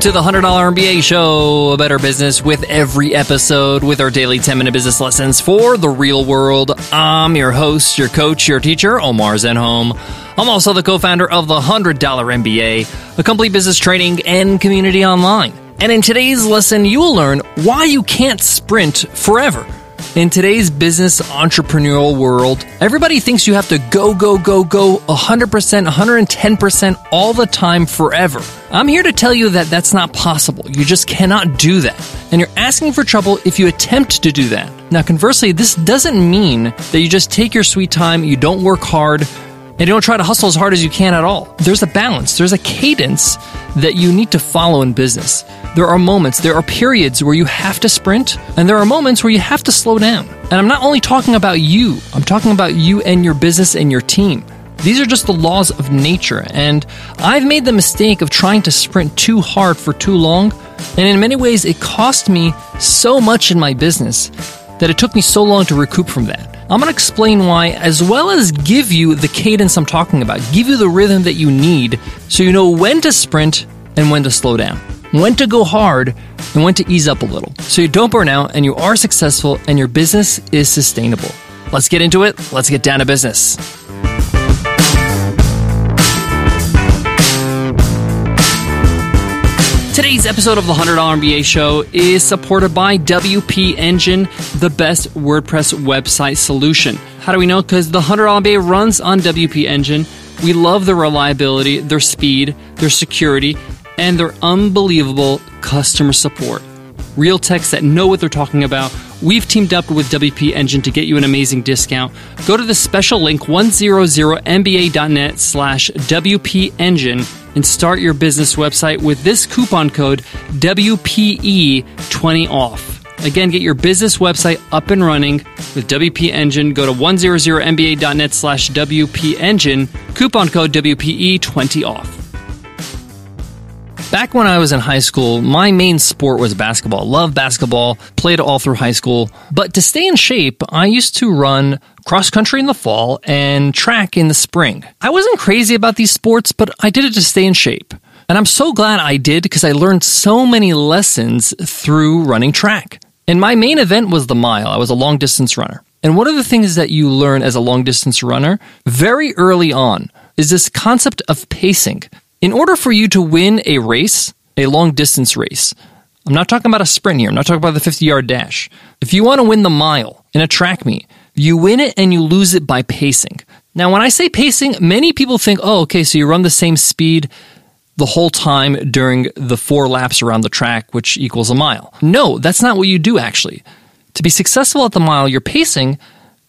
Welcome to the $100 MBA show, a better business with every episode with our daily 10 minute business lessons for the real world. I'm your host, your coach, your teacher, Omar Zenhom. I'm also the co founder of the $100 MBA, a complete business training and community online. And in today's lesson, you will learn why you can't sprint forever. In today's business entrepreneurial world, everybody thinks you have to go, go, go, go 100%, 110% all the time forever. I'm here to tell you that that's not possible. You just cannot do that. And you're asking for trouble if you attempt to do that. Now, conversely, this doesn't mean that you just take your sweet time, you don't work hard, and you don't try to hustle as hard as you can at all. There's a balance, there's a cadence that you need to follow in business. There are moments, there are periods where you have to sprint, and there are moments where you have to slow down. And I'm not only talking about you, I'm talking about you and your business and your team. These are just the laws of nature, and I've made the mistake of trying to sprint too hard for too long, and in many ways, it cost me so much in my business that it took me so long to recoup from that. I'm going to explain why, as well as give you the cadence I'm talking about, give you the rhythm that you need so you know when to sprint and when to slow down, when to go hard and when to ease up a little, so you don't burn out and you are successful and your business is sustainable. Let's get into it. Let's get down to business. Today's episode of the $100 MBA show is supported by WP Engine, the best WordPress website solution. How do we know? Because the $100 MBA runs on WP Engine. We love their reliability, their speed, their security, and their unbelievable customer support. Real techs that know what they're talking about. We've teamed up with WP Engine to get you an amazing discount. Go to the special link 100mba.net slash WP Engine and start your business website with this coupon code WPE20OFF. Again, get your business website up and running with WP Engine. Go to 100mba.net slash WP Engine, coupon code WPE20OFF. Back when I was in high school, my main sport was basketball. Loved basketball, played all through high school. But to stay in shape, I used to run cross country in the fall and track in the spring. I wasn't crazy about these sports, but I did it to stay in shape. And I'm so glad I did because I learned so many lessons through running track. And my main event was the mile. I was a long distance runner. And one of the things that you learn as a long distance runner very early on is this concept of pacing. In order for you to win a race, a long distance race, I'm not talking about a sprint here, I'm not talking about the 50 yard dash. If you want to win the mile in a track meet, you win it and you lose it by pacing. Now, when I say pacing, many people think, oh, okay, so you run the same speed the whole time during the four laps around the track, which equals a mile. No, that's not what you do actually. To be successful at the mile, your pacing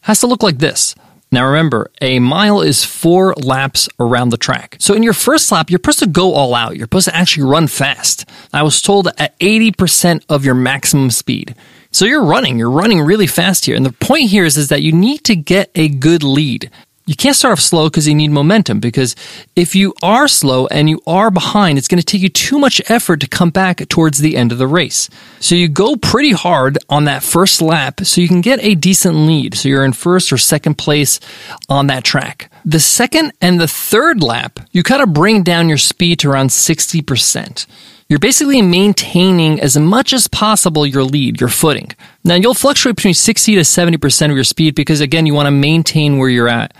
has to look like this. Now remember, a mile is four laps around the track. So in your first lap, you're supposed to go all out. You're supposed to actually run fast. I was told at 80% of your maximum speed. So you're running, you're running really fast here. And the point here is, is that you need to get a good lead. You can't start off slow because you need momentum. Because if you are slow and you are behind, it's going to take you too much effort to come back towards the end of the race. So you go pretty hard on that first lap so you can get a decent lead. So you're in first or second place on that track. The second and the third lap, you kind of bring down your speed to around 60%. You're basically maintaining as much as possible your lead, your footing. Now you'll fluctuate between 60 to 70% of your speed because again, you want to maintain where you're at.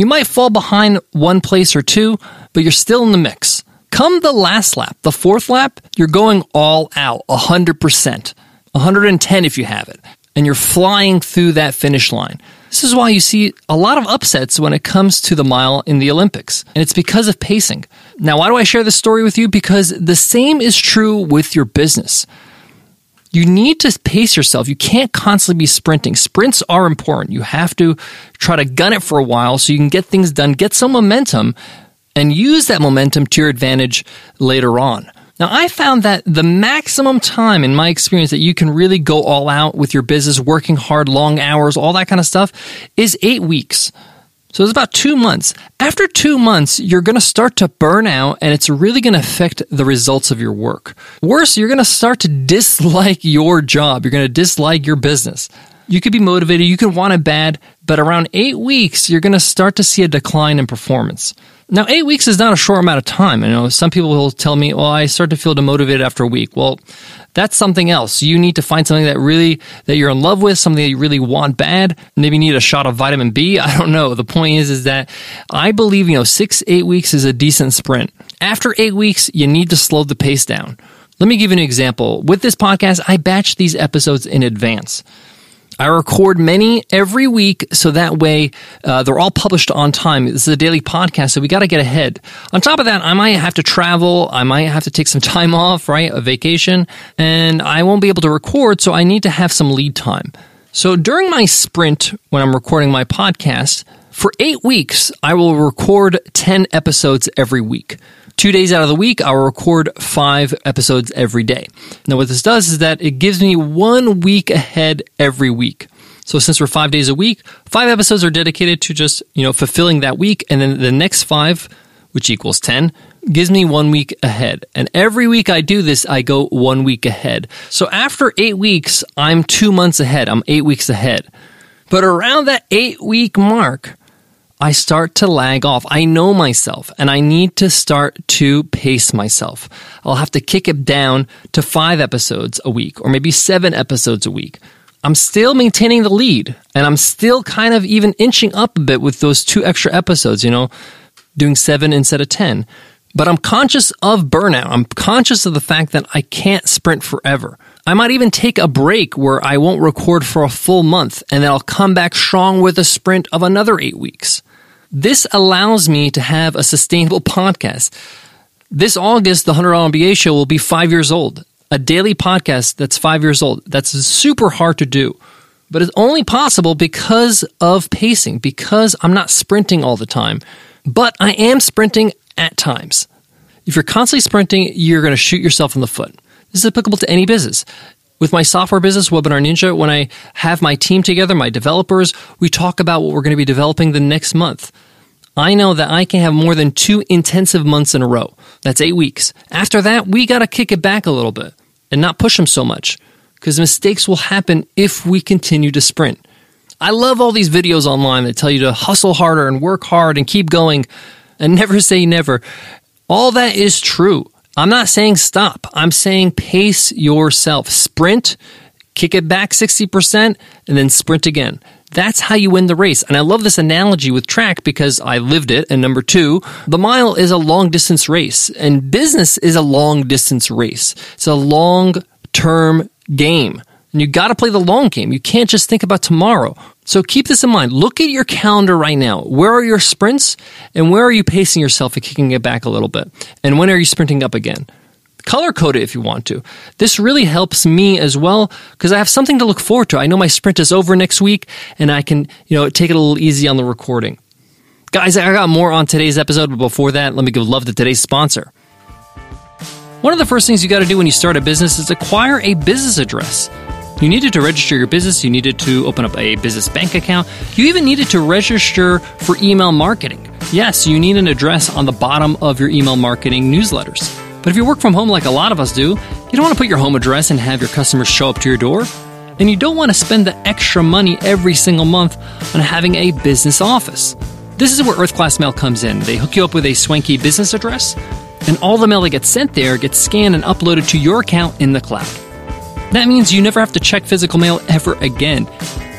You might fall behind one place or two, but you're still in the mix. Come the last lap, the fourth lap, you're going all out, 100%, 110 if you have it, and you're flying through that finish line. This is why you see a lot of upsets when it comes to the mile in the Olympics, and it's because of pacing. Now, why do I share this story with you? Because the same is true with your business. You need to pace yourself. You can't constantly be sprinting. Sprints are important. You have to try to gun it for a while so you can get things done, get some momentum, and use that momentum to your advantage later on. Now, I found that the maximum time in my experience that you can really go all out with your business, working hard, long hours, all that kind of stuff, is eight weeks. So it's about two months. After two months, you're going to start to burn out and it's really going to affect the results of your work. Worse, you're going to start to dislike your job. You're going to dislike your business. You could be motivated, you could want it bad, but around eight weeks, you're going to start to see a decline in performance. Now, eight weeks is not a short amount of time. You know, some people will tell me, well, I start to feel demotivated after a week. Well, that's something else. You need to find something that really, that you're in love with, something that you really want bad. Maybe you need a shot of vitamin B. I don't know. The point is, is that I believe, you know, six, eight weeks is a decent sprint. After eight weeks, you need to slow the pace down. Let me give you an example. With this podcast, I batch these episodes in advance. I record many every week so that way uh, they're all published on time. This is a daily podcast, so we got to get ahead. On top of that, I might have to travel. I might have to take some time off, right? A vacation, and I won't be able to record, so I need to have some lead time. So during my sprint, when I'm recording my podcast, for eight weeks, I will record 10 episodes every week. Two days out of the week, I'll record five episodes every day. Now, what this does is that it gives me one week ahead every week. So since we're five days a week, five episodes are dedicated to just, you know, fulfilling that week. And then the next five, which equals 10, gives me one week ahead. And every week I do this, I go one week ahead. So after eight weeks, I'm two months ahead. I'm eight weeks ahead. But around that eight week mark, I start to lag off. I know myself and I need to start to pace myself. I'll have to kick it down to five episodes a week or maybe seven episodes a week. I'm still maintaining the lead and I'm still kind of even inching up a bit with those two extra episodes, you know, doing seven instead of 10. But I'm conscious of burnout. I'm conscious of the fact that I can't sprint forever. I might even take a break where I won't record for a full month and then I'll come back strong with a sprint of another eight weeks. This allows me to have a sustainable podcast. This August, the $100 MBA show will be five years old. A daily podcast that's five years old. That's super hard to do. But it's only possible because of pacing, because I'm not sprinting all the time. But I am sprinting at times. If you're constantly sprinting, you're going to shoot yourself in the foot. This is applicable to any business. With my software business, Webinar Ninja, when I have my team together, my developers, we talk about what we're going to be developing the next month. I know that I can have more than two intensive months in a row. That's eight weeks. After that, we got to kick it back a little bit and not push them so much because mistakes will happen if we continue to sprint. I love all these videos online that tell you to hustle harder and work hard and keep going and never say never. All that is true. I'm not saying stop. I'm saying pace yourself. Sprint, kick it back 60%, and then sprint again. That's how you win the race. And I love this analogy with track because I lived it. And number two, the mile is a long distance race and business is a long distance race. It's a long term game. And you got to play the long game. You can't just think about tomorrow. So keep this in mind. Look at your calendar right now. Where are your sprints and where are you pacing yourself and kicking it back a little bit? And when are you sprinting up again? Color code it if you want to. This really helps me as well because I have something to look forward to. I know my sprint is over next week and I can, you know, take it a little easy on the recording. Guys, I got more on today's episode, but before that, let me give love to today's sponsor. One of the first things you got to do when you start a business is acquire a business address. You needed to register your business, you needed to open up a business bank account, you even needed to register for email marketing. Yes, you need an address on the bottom of your email marketing newsletters. But if you work from home like a lot of us do, you don't want to put your home address and have your customers show up to your door. And you don't want to spend the extra money every single month on having a business office. This is where Earth Class Mail comes in. They hook you up with a swanky business address, and all the mail that gets sent there gets scanned and uploaded to your account in the cloud. That means you never have to check physical mail ever again.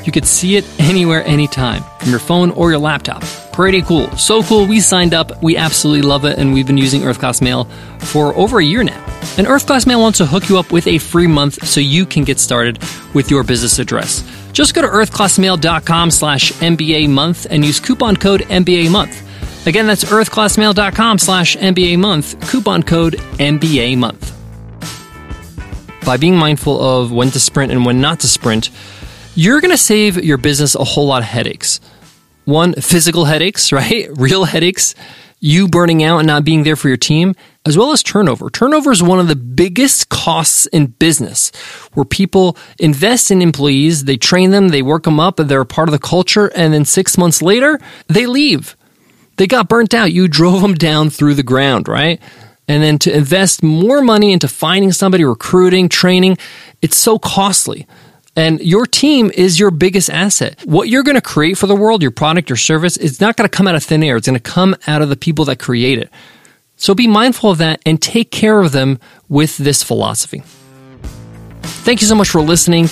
You could see it anywhere, anytime, from your phone or your laptop. Pretty cool. So cool, we signed up. We absolutely love it, and we've been using Earth Class Mail for over a year now. And Earth Class Mail wants to hook you up with a free month so you can get started with your business address. Just go to earthclassmail.com slash MBA month and use coupon code MBA month. Again, that's earthclassmail.com slash MBA month, coupon code MBA month by being mindful of when to sprint and when not to sprint, you're going to save your business a whole lot of headaches. One, physical headaches, right? Real headaches, you burning out and not being there for your team, as well as turnover. Turnover is one of the biggest costs in business where people invest in employees, they train them, they work them up, and they're a part of the culture, and then six months later, they leave. They got burnt out. You drove them down through the ground, right? And then to invest more money into finding somebody, recruiting, training, it's so costly. And your team is your biggest asset. What you're going to create for the world, your product, your service, it's not going to come out of thin air. It's going to come out of the people that create it. So be mindful of that and take care of them with this philosophy. Thank you so much for listening.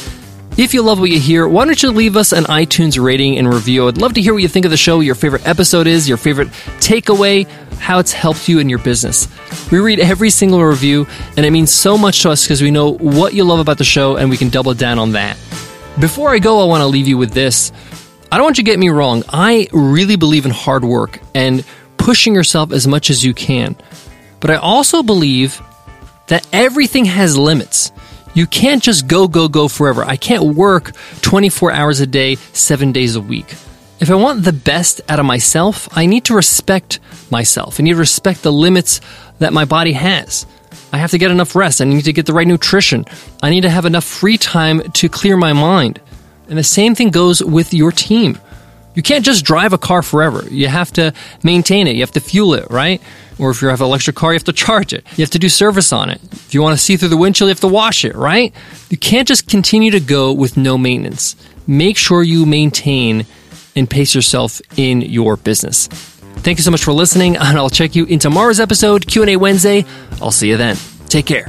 If you love what you hear, why don't you leave us an iTunes rating and review? I'd love to hear what you think of the show, your favorite episode is, your favorite takeaway, how it's helped you in your business. We read every single review, and it means so much to us because we know what you love about the show and we can double down on that. Before I go, I want to leave you with this. I don't want you to get me wrong. I really believe in hard work and pushing yourself as much as you can. But I also believe that everything has limits. You can't just go, go, go forever. I can't work 24 hours a day, seven days a week. If I want the best out of myself, I need to respect myself. I need to respect the limits that my body has. I have to get enough rest. I need to get the right nutrition. I need to have enough free time to clear my mind. And the same thing goes with your team. You can't just drive a car forever. You have to maintain it. You have to fuel it, right? Or if you have an electric car, you have to charge it. You have to do service on it. If you want to see through the windshield, you have to wash it, right? You can't just continue to go with no maintenance. Make sure you maintain and pace yourself in your business. Thank you so much for listening, and I'll check you in tomorrow's episode, Q&A Wednesday. I'll see you then. Take care.